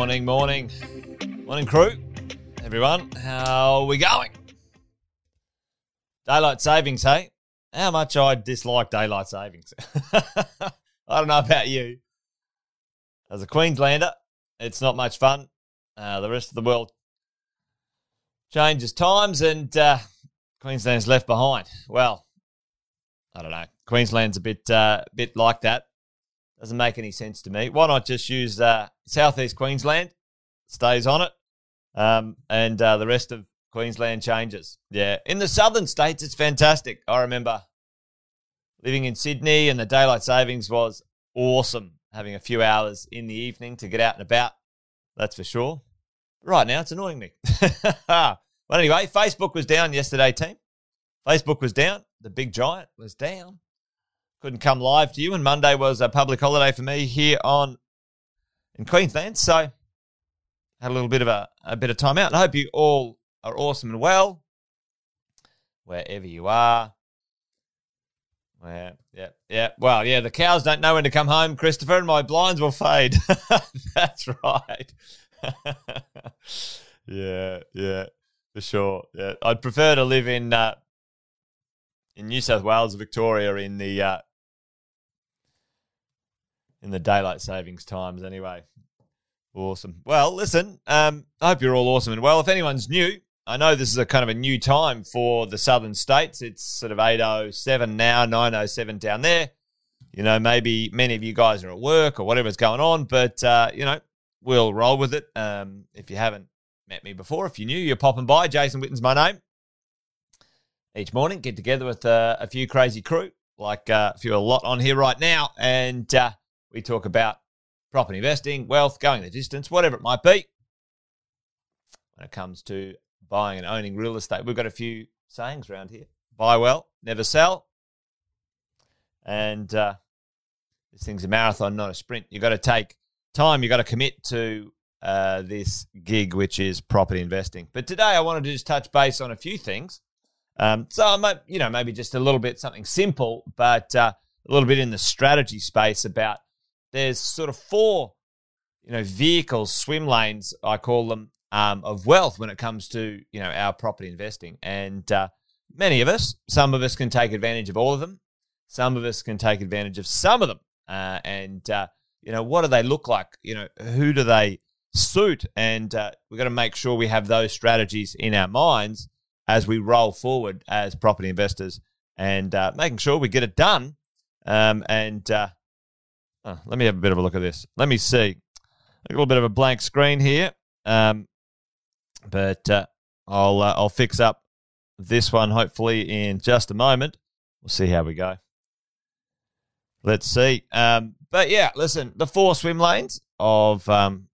Morning, morning. Morning, crew. Everyone, how we going? Daylight savings, hey? How much I dislike daylight savings. I don't know about you. As a Queenslander, it's not much fun. Uh, the rest of the world changes times and uh, Queensland's left behind. Well, I don't know. Queensland's a bit, uh, bit like that. Doesn't make any sense to me. Why not just use uh, Southeast Queensland? Stays on it, um, and uh, the rest of Queensland changes. Yeah, in the southern states, it's fantastic. I remember living in Sydney, and the daylight savings was awesome. Having a few hours in the evening to get out and about, that's for sure. Right now, it's annoying me. but anyway, Facebook was down yesterday, team. Facebook was down. The big giant was down couldn't come live to you, and Monday was a public holiday for me here on in Queensland. So had a little bit of a, a bit of time out. And I hope you all are awesome and well wherever you are. Yeah, yeah, yeah. Well, yeah, the cows don't know when to come home, Christopher, and my blinds will fade. That's right. yeah, yeah, for sure. Yeah, I'd prefer to live in uh, in New South Wales, Victoria, in the uh, in the daylight savings times anyway. Awesome. Well, listen, um, I hope you're all awesome and well. If anyone's new, I know this is a kind of a new time for the southern states. It's sort of 8.07 now, 9.07 down there. You know, maybe many of you guys are at work or whatever's going on, but, uh, you know, we'll roll with it. Um, if you haven't met me before, if you're new, you're popping by. Jason Witten's my name. Each morning, get together with uh, a few crazy crew, like uh, a few a lot on here right now, and uh, we talk about property investing, wealth, going the distance, whatever it might be. When it comes to buying and owning real estate, we've got a few sayings around here buy well, never sell. And uh, this thing's a marathon, not a sprint. You've got to take time, you've got to commit to uh, this gig, which is property investing. But today I wanted to just touch base on a few things. Um, so, I might, you know, maybe just a little bit something simple, but uh, a little bit in the strategy space about there's sort of four, you know, vehicles, swim lanes, I call them, um, of wealth when it comes to you know our property investing. And uh, many of us, some of us can take advantage of all of them. Some of us can take advantage of some of them. Uh, and uh, you know, what do they look like? You know, who do they suit? And uh, we've got to make sure we have those strategies in our minds as we roll forward as property investors, and uh, making sure we get it done. Um, and uh, let me have a bit of a look at this. Let me see. A little bit of a blank screen here, um, but uh, I'll uh, I'll fix up this one hopefully in just a moment. We'll see how we go. Let's see. Um, but yeah, listen, the four swim lanes of um,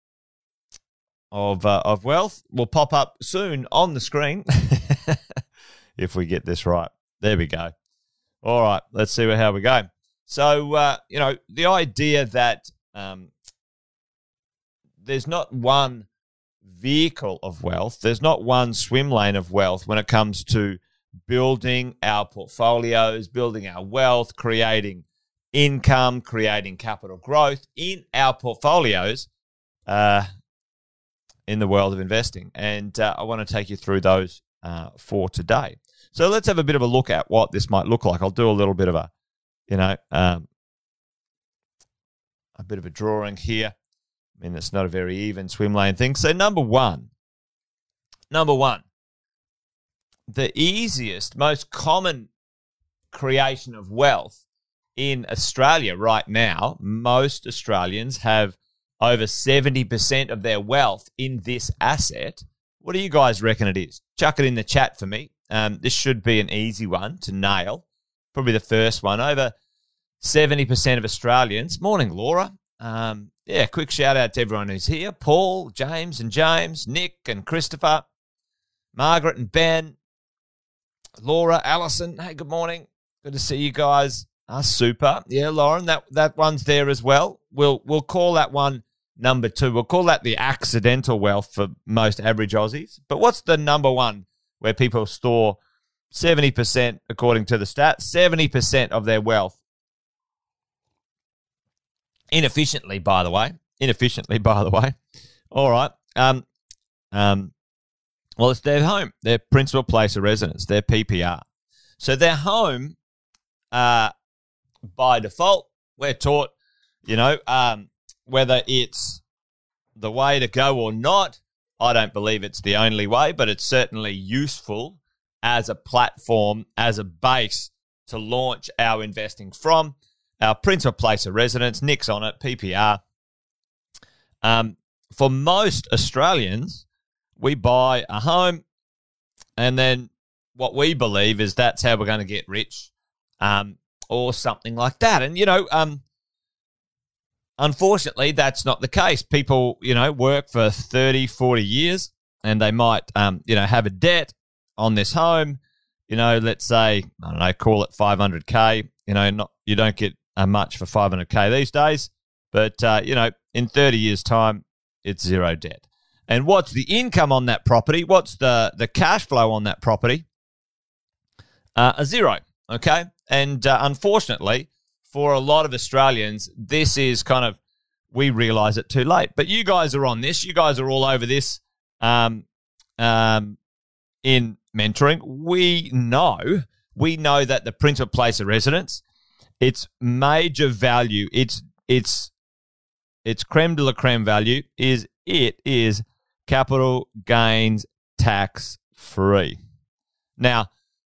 of uh, of wealth will pop up soon on the screen if we get this right. There we go. All right, let's see how we go. So, uh, you know, the idea that um, there's not one vehicle of wealth, there's not one swim lane of wealth when it comes to building our portfolios, building our wealth, creating income, creating capital growth in our portfolios uh, in the world of investing. And uh, I want to take you through those uh, for today. So let's have a bit of a look at what this might look like. I'll do a little bit of a you know, um, a bit of a drawing here. I mean, it's not a very even swim lane thing. So, number one, number one, the easiest, most common creation of wealth in Australia right now, most Australians have over 70% of their wealth in this asset. What do you guys reckon it is? Chuck it in the chat for me. Um, this should be an easy one to nail probably the first one. Over 70% of Australians. Morning, Laura. Um, yeah, quick shout out to everyone who's here Paul, James, and James, Nick, and Christopher, Margaret, and Ben, Laura, Allison. Hey, good morning. Good to see you guys. Ah, super. Yeah, Lauren, that, that one's there as well. We'll, we'll call that one number two. We'll call that the accidental wealth for most average Aussies. But what's the number one where people store 70%, according to the stats, 70% of their wealth. Inefficiently, by the way. Inefficiently, by the way. All right. Um, um, well, it's their home, their principal place of residence, their PPR. So their home, uh, by default, we're taught, you know, um, whether it's the way to go or not. I don't believe it's the only way, but it's certainly useful as a platform, as a base to launch our investing from. Our principal place of residence, Nick's on it, PPR. Um, for most Australians, we buy a home and then what we believe is that's how we're going to get rich um, or something like that. And, you know, um, unfortunately, that's not the case. People, you know, work for 30, 40 years and they might, um, you know, have a debt on this home. You know, let's say, I don't know, call it 500K. You know, not you don't get uh, much for 500K these days. But, uh, you know, in 30 years' time, it's zero debt. And what's the income on that property? What's the, the cash flow on that property? Uh, a zero. Okay. And uh, unfortunately, for a lot of Australians, this is kind of, we realize it too late. But you guys are on this. You guys are all over this um, um, in mentoring. We know, we know that the principal place of residence, its major value, its, its, its creme de la creme value is it is capital gains tax free. Now,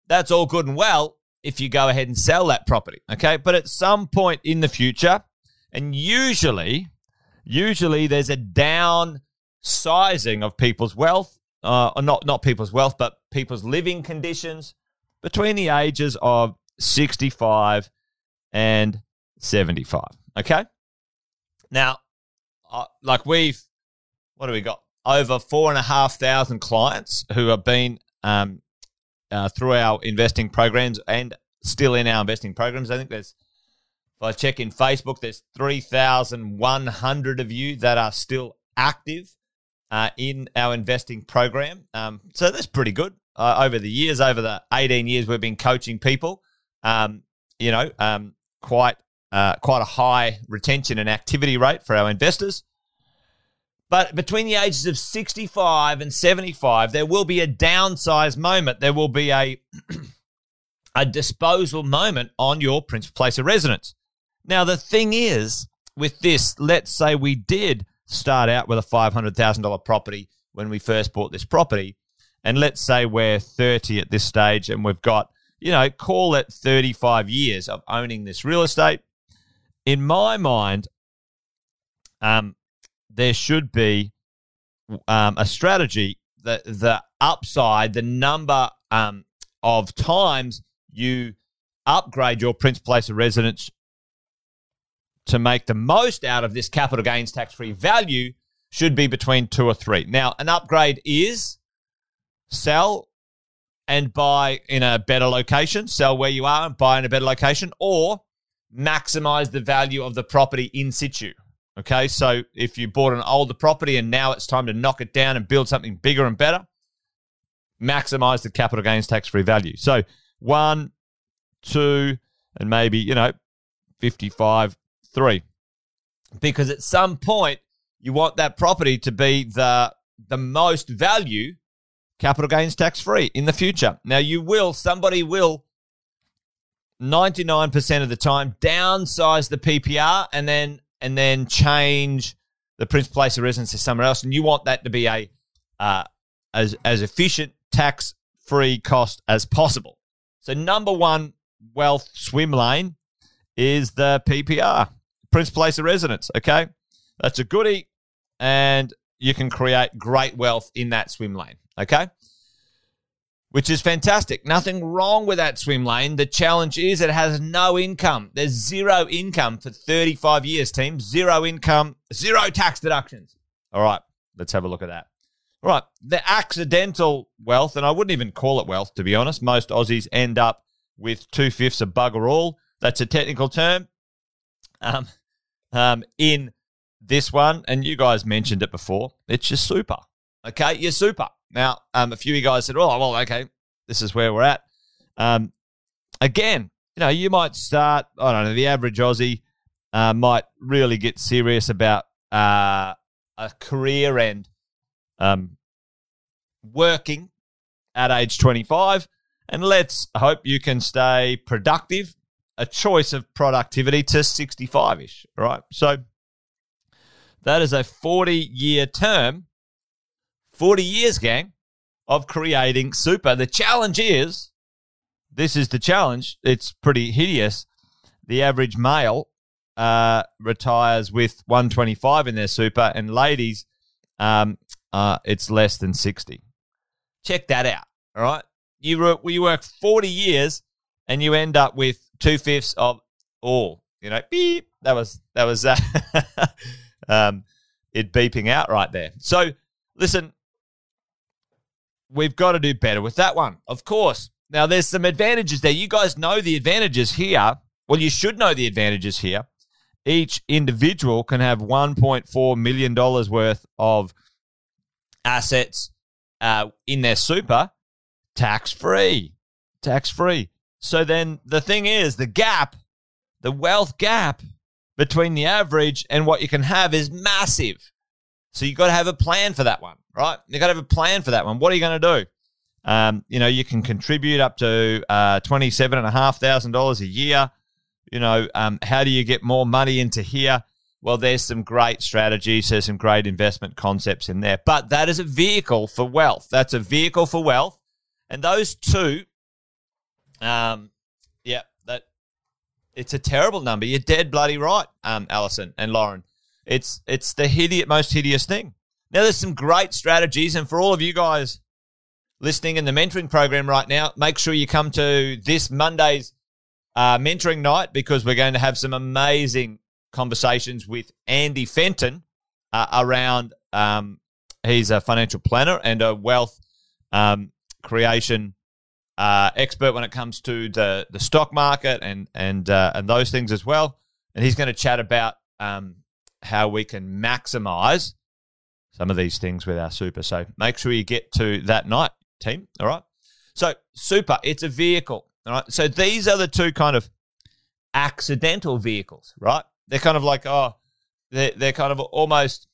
that's all good and well if you go ahead and sell that property, okay? But at some point in the future, and usually, usually there's a downsizing of people's wealth, uh, not not people's wealth, but people's living conditions between the ages of 65 and 75. Okay. Now, uh, like we've, what do we got? Over four and a half thousand clients who have been um, uh, through our investing programs and still in our investing programs. I think there's, if I check in Facebook, there's 3,100 of you that are still active uh, in our investing program. Um, so that's pretty good. Uh, over the years, over the 18 years we've been coaching people, um, you know, um, quite uh, quite a high retention and activity rate for our investors. But between the ages of 65 and 75, there will be a downsize moment. There will be a, a disposal moment on your principal place of residence. Now, the thing is, with this, let's say we did start out with a $500,000 property when we first bought this property. And let's say we're 30 at this stage and we've got, you know, call it 35 years of owning this real estate. In my mind, um, there should be um, a strategy that the upside, the number um, of times you upgrade your principal place of residence to make the most out of this capital gains tax free value should be between two or three. Now, an upgrade is sell and buy in a better location, sell where you are and buy in a better location, or maximize the value of the property in situ. Okay, so if you bought an older property and now it's time to knock it down and build something bigger and better, maximize the capital gains tax free value. So one, two, and maybe, you know, 55, three. Because at some point, you want that property to be the, the most value capital gains tax free in the future. Now, you will, somebody will 99% of the time downsize the PPR and then and then change the principal place of residence to somewhere else, and you want that to be a uh, as as efficient tax free cost as possible. So number one wealth swim lane is the PPR, principal place of residence. Okay, that's a goodie, and you can create great wealth in that swim lane. Okay which is fantastic. Nothing wrong with that swim lane. The challenge is it has no income. There's zero income for 35 years, team. Zero income, zero tax deductions. All right, let's have a look at that. All right, the accidental wealth, and I wouldn't even call it wealth, to be honest. Most Aussies end up with two fifths of bugger all. That's a technical term. Um, um, in this one, and you guys mentioned it before, it's your super. Okay, your super. Now, um, a few of you guys said, "Oh, well, okay, this is where we're at." Um, again, you know, you might start. I don't know. The average Aussie uh, might really get serious about uh, a career and um, working at age 25. And let's hope you can stay productive, a choice of productivity to 65 ish, right? So that is a 40 year term, 40 years, gang, of creating super. The challenge is this is the challenge. It's pretty hideous. The average male uh, retires with 125 in their super, and ladies, um, uh, it's less than 60. Check that out. All right. You, you work 40 years and you end up with two fifths of all. You know, beep. That was, that was, uh, um, it beeping out right there. So, listen, we've got to do better with that one, of course. Now, there's some advantages there. You guys know the advantages here. Well, you should know the advantages here. Each individual can have $1.4 million worth of assets uh, in their super tax free. Tax free. So then the thing is, the gap, the wealth gap between the average and what you can have is massive. So you've got to have a plan for that one, right? You've got to have a plan for that one. What are you going to do? Um, you know, you can contribute up to uh, $27,500 a year. You know, um, how do you get more money into here? Well, there's some great strategies, there's some great investment concepts in there, but that is a vehicle for wealth. That's a vehicle for wealth. And those two, um, yeah, that it's a terrible number. You're dead bloody right, um, Allison and Lauren. It's it's the hideous, most hideous thing. Now, there's some great strategies, and for all of you guys listening in the mentoring program right now, make sure you come to this Monday's uh, mentoring night because we're going to have some amazing conversations with Andy Fenton uh, around. Um, he's a financial planner and a wealth um, creation uh, expert when it comes to the the stock market and and uh, and those things as well. And he's going to chat about um, how we can maximize some of these things with our super. So make sure you get to that night, team. All right. So super, it's a vehicle. All right. So these are the two kind of accidental vehicles, right? They're kind of like oh, they're they're kind of almost.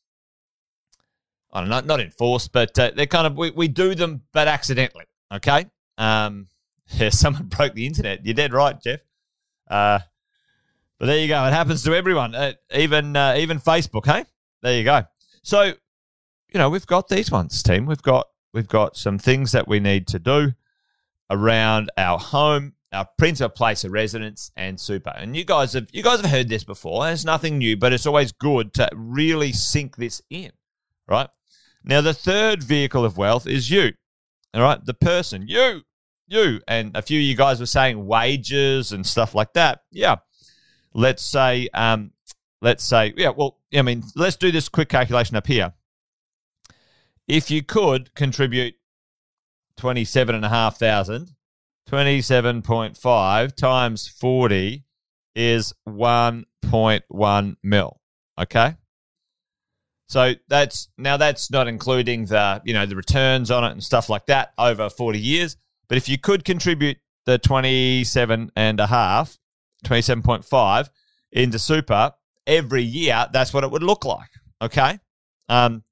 I don't know, not enforced, but uh, they're kind of we, we do them, but accidentally. Okay. Um, yeah, someone broke the internet. You're dead right, Jeff. Uh, but there you go. It happens to everyone, uh, even uh, even Facebook. Hey, there you go. So, you know, we've got these ones, team. We've got we've got some things that we need to do around our home, our principal place of residence, and super. And you guys have you guys have heard this before. It's nothing new, but it's always good to really sink this in, right? Now, the third vehicle of wealth is you. All right, the person, you, you, and a few of you guys were saying wages and stuff like that. Yeah, let's say, um, let's say, yeah. Well, I mean, let's do this quick calculation up here. If you could contribute twenty-seven and a half thousand, twenty-seven point five times forty is one point one mil. Okay. So that's now that's not including the you know the returns on it and stuff like that over 40 years. But if you could contribute the 27 and a half, 27.5 into super every year, that's what it would look like. Okay. Um,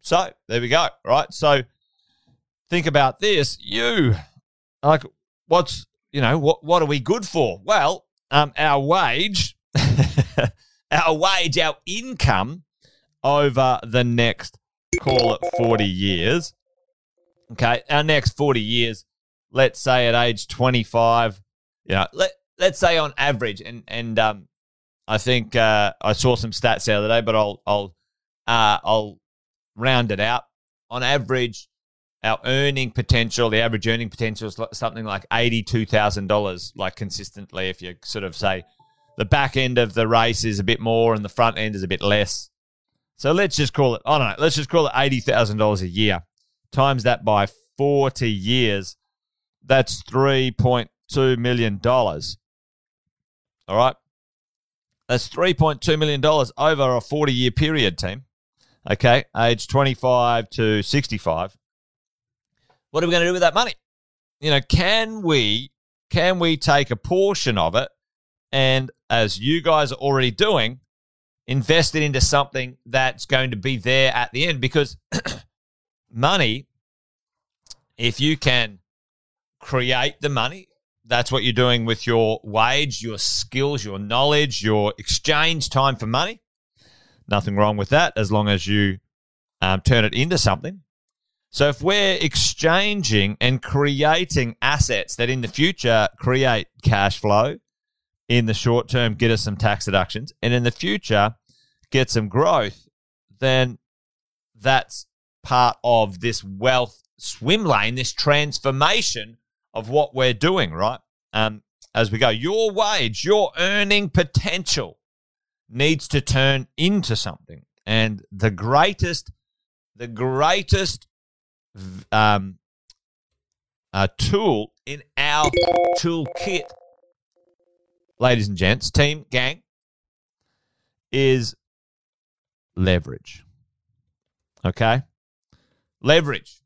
so there we go. Right. So think about this. You like what's you know what what are we good for? Well, um, our wage, our wage, our income over the next, call it 40 years. Okay, our next 40 years, let's say at age 25, you know, let, let's say on average, and, and um, I think uh, I saw some stats the other day, but I'll, I'll, uh, I'll round it out. On average, our earning potential, the average earning potential is something like $82,000, like consistently, if you sort of say the back end of the race is a bit more and the front end is a bit less. So let's just call it, I don't know, let's just call it $80,000 a year. Times that by 40 years, that's $3.2 million. All right. That's $3.2 million over a 40 year period, team. Okay. Age 25 to 65. What are we going to do with that money? You know, can we can we take a portion of it and as you guys are already doing, invest it into something that's going to be there at the end because money, if you can create the money, that's what you're doing with your wage, your skills, your knowledge, your exchange time for money. Nothing wrong with that as long as you um, turn it into something. So if we're exchanging and creating assets that in the future create cash flow, in the short term get us some tax deductions, and in the future get some growth, then that's part of this wealth swim lane, this transformation of what we're doing, right? Um, as we go, your wage, your earning potential needs to turn into something. And the greatest, the greatest um, uh, tool in our toolkit, ladies and gents, team, gang, is leverage. Okay? Leverage.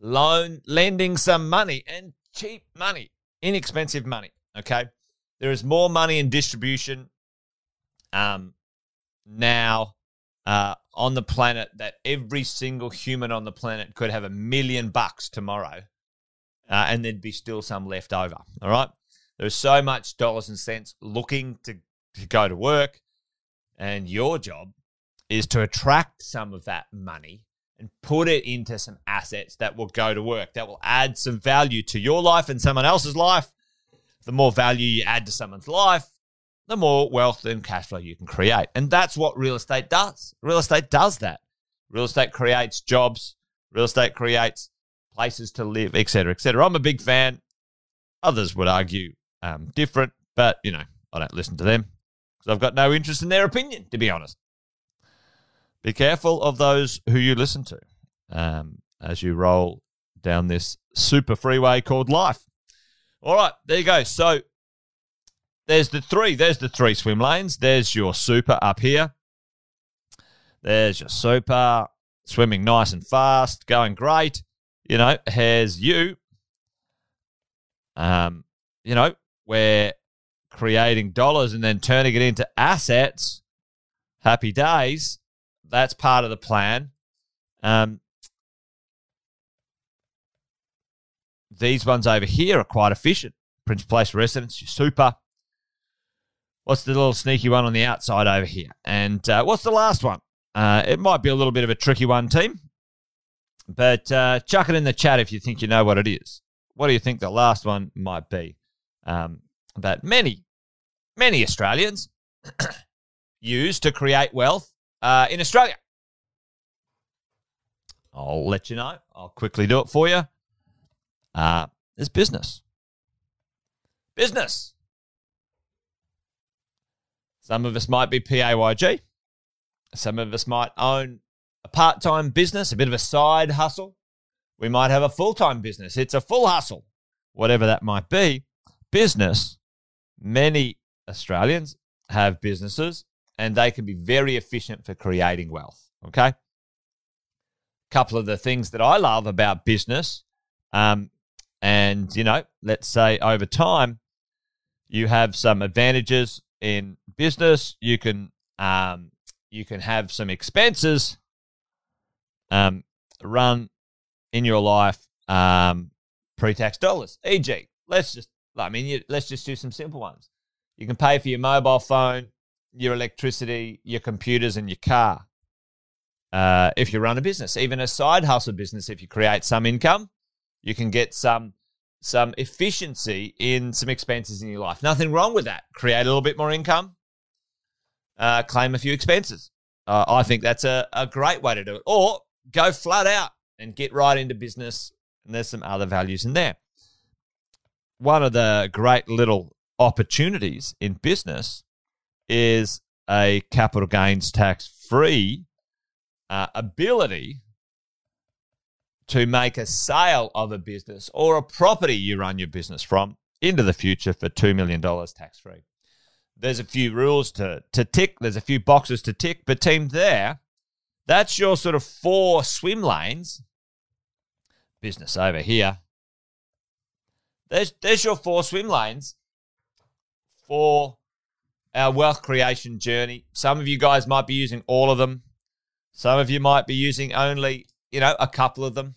Loan, lending some money and cheap money, inexpensive money. Okay. There is more money in distribution um, now uh, on the planet that every single human on the planet could have a million bucks tomorrow uh, and there'd be still some left over. All right. There's so much dollars and cents looking to, to go to work. And your job is to attract some of that money and put it into some assets that will go to work, that will add some value to your life and someone else's life. The more value you add to someone's life, the more wealth and cash flow you can create. And that's what real estate does. Real estate does that. Real estate creates jobs, real estate creates places to live, etc., etc. I'm a big fan. Others would argue um, different, but you know, I don't listen to them because I've got no interest in their opinion, to be honest. Be careful of those who you listen to um, as you roll down this super freeway called life. All right, there you go. So there's the three. There's the three swim lanes. There's your super up here. There's your super swimming nice and fast, going great. You know, here's you. Um, you know, we're creating dollars and then turning it into assets. Happy days that's part of the plan. Um, these ones over here are quite efficient. Prince Place residence, your super. What's the little sneaky one on the outside over here? And uh, what's the last one? Uh, it might be a little bit of a tricky one, team. But uh, chuck it in the chat if you think you know what it is. What do you think the last one might be? Um, that many, many Australians use to create wealth uh, in Australia. I'll let you know. I'll quickly do it for you. Uh, business. Business. Some of us might be PAYG. Some of us might own a part time business, a bit of a side hustle. We might have a full time business. It's a full hustle, whatever that might be. Business, many Australians have businesses and they can be very efficient for creating wealth. Okay. A couple of the things that I love about business, um, and you know, let's say over time, you have some advantages in business. You can um, you can have some expenses um, run in your life um, pre-tax dollars. E.g., let's just I mean, you, let's just do some simple ones. You can pay for your mobile phone your electricity, your computers, and your car. Uh, if you run a business, even a side hustle business, if you create some income, you can get some some efficiency in some expenses in your life. Nothing wrong with that. Create a little bit more income, uh, claim a few expenses. Uh, I think that's a, a great way to do it. Or go flat out and get right into business. And there's some other values in there. One of the great little opportunities in business is a capital gains tax free uh, ability to make a sale of a business or a property you run your business from into the future for $2 million tax free. There's a few rules to, to tick, there's a few boxes to tick, but team there, that's your sort of four swim lanes. Business over here. There's, there's your four swim lanes for our wealth creation journey. Some of you guys might be using all of them. Some of you might be using only, you know, a couple of them.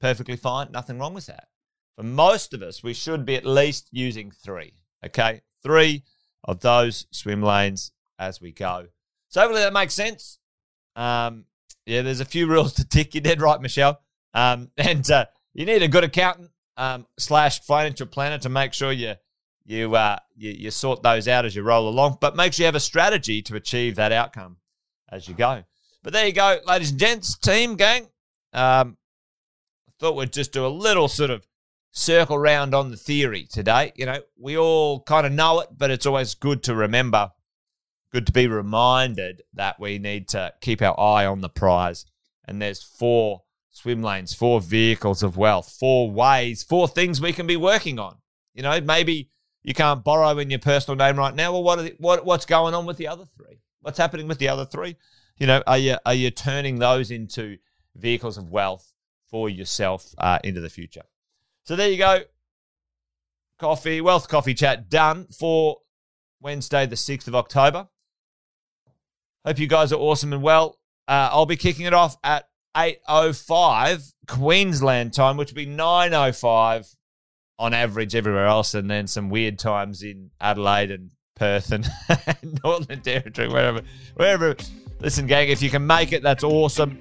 Perfectly fine. Nothing wrong with that. For most of us, we should be at least using three. Okay. Three of those swim lanes as we go. So hopefully that makes sense. Um, yeah, there's a few rules to tick. You're dead right, Michelle. Um, and uh, you need a good accountant um, slash financial planner to make sure you you, uh, you you sort those out as you roll along. But make sure you have a strategy to achieve that outcome as you go. But there you go, ladies and gents, team gang. Um, I thought we'd just do a little sort of circle round on the theory today. You know, we all kind of know it, but it's always good to remember, good to be reminded that we need to keep our eye on the prize. And there's four swim lanes, four vehicles of wealth, four ways, four things we can be working on. You know, maybe you can't borrow in your personal name right now. Well, what, the, what what's going on with the other three? What's happening with the other three? You know, are you are you turning those into vehicles of wealth for yourself uh, into the future? So there you go. Coffee, wealth coffee chat done for Wednesday, the 6th of October. Hope you guys are awesome and well. Uh, I'll be kicking it off at 8.05 Queensland time, which would be 9.05 on average everywhere else, and then some weird times in Adelaide and Perth and Northern Territory, wherever, wherever. Listen, gang, if you can make it, that's awesome.